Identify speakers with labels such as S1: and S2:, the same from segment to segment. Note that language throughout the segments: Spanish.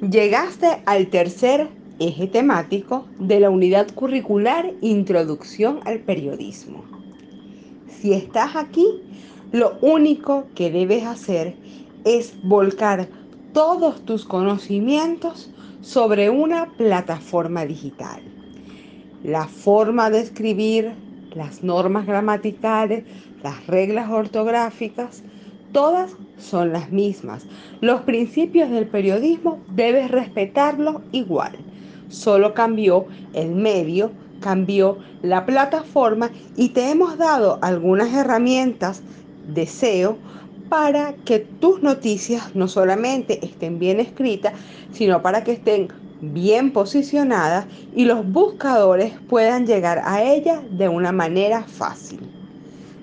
S1: Llegaste al tercer eje temático de la unidad curricular Introducción al Periodismo. Si estás aquí, lo único que debes hacer es volcar todos tus conocimientos sobre una plataforma digital. La forma de escribir, las normas gramaticales, las reglas ortográficas, todas son las mismas. Los principios del periodismo debes respetarlos igual. Solo cambió el medio, cambió la plataforma y te hemos dado algunas herramientas de SEO para que tus noticias no solamente estén bien escritas, sino para que estén bien posicionadas y los buscadores puedan llegar a ellas de una manera fácil.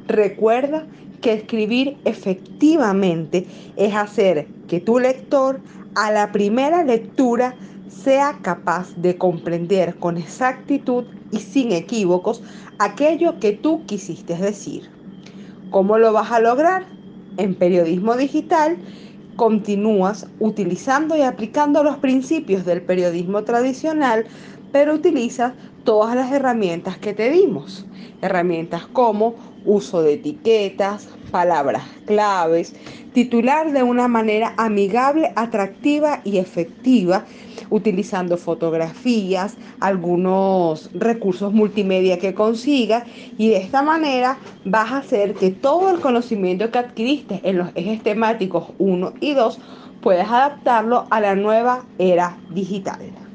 S1: Recuerda que escribir efectivamente es hacer que tu lector a la primera lectura sea capaz de comprender con exactitud y sin equívocos aquello que tú quisiste decir. ¿Cómo lo vas a lograr? En periodismo digital continúas utilizando y aplicando los principios del periodismo tradicional, pero utilizas todas las herramientas que te dimos. Herramientas como uso de etiquetas, palabras claves, titular de una manera amigable, atractiva y efectiva, utilizando fotografías, algunos recursos multimedia que consigas y de esta manera vas a hacer que todo el conocimiento que adquiriste en los ejes temáticos 1 y 2 puedas adaptarlo a la nueva era digital.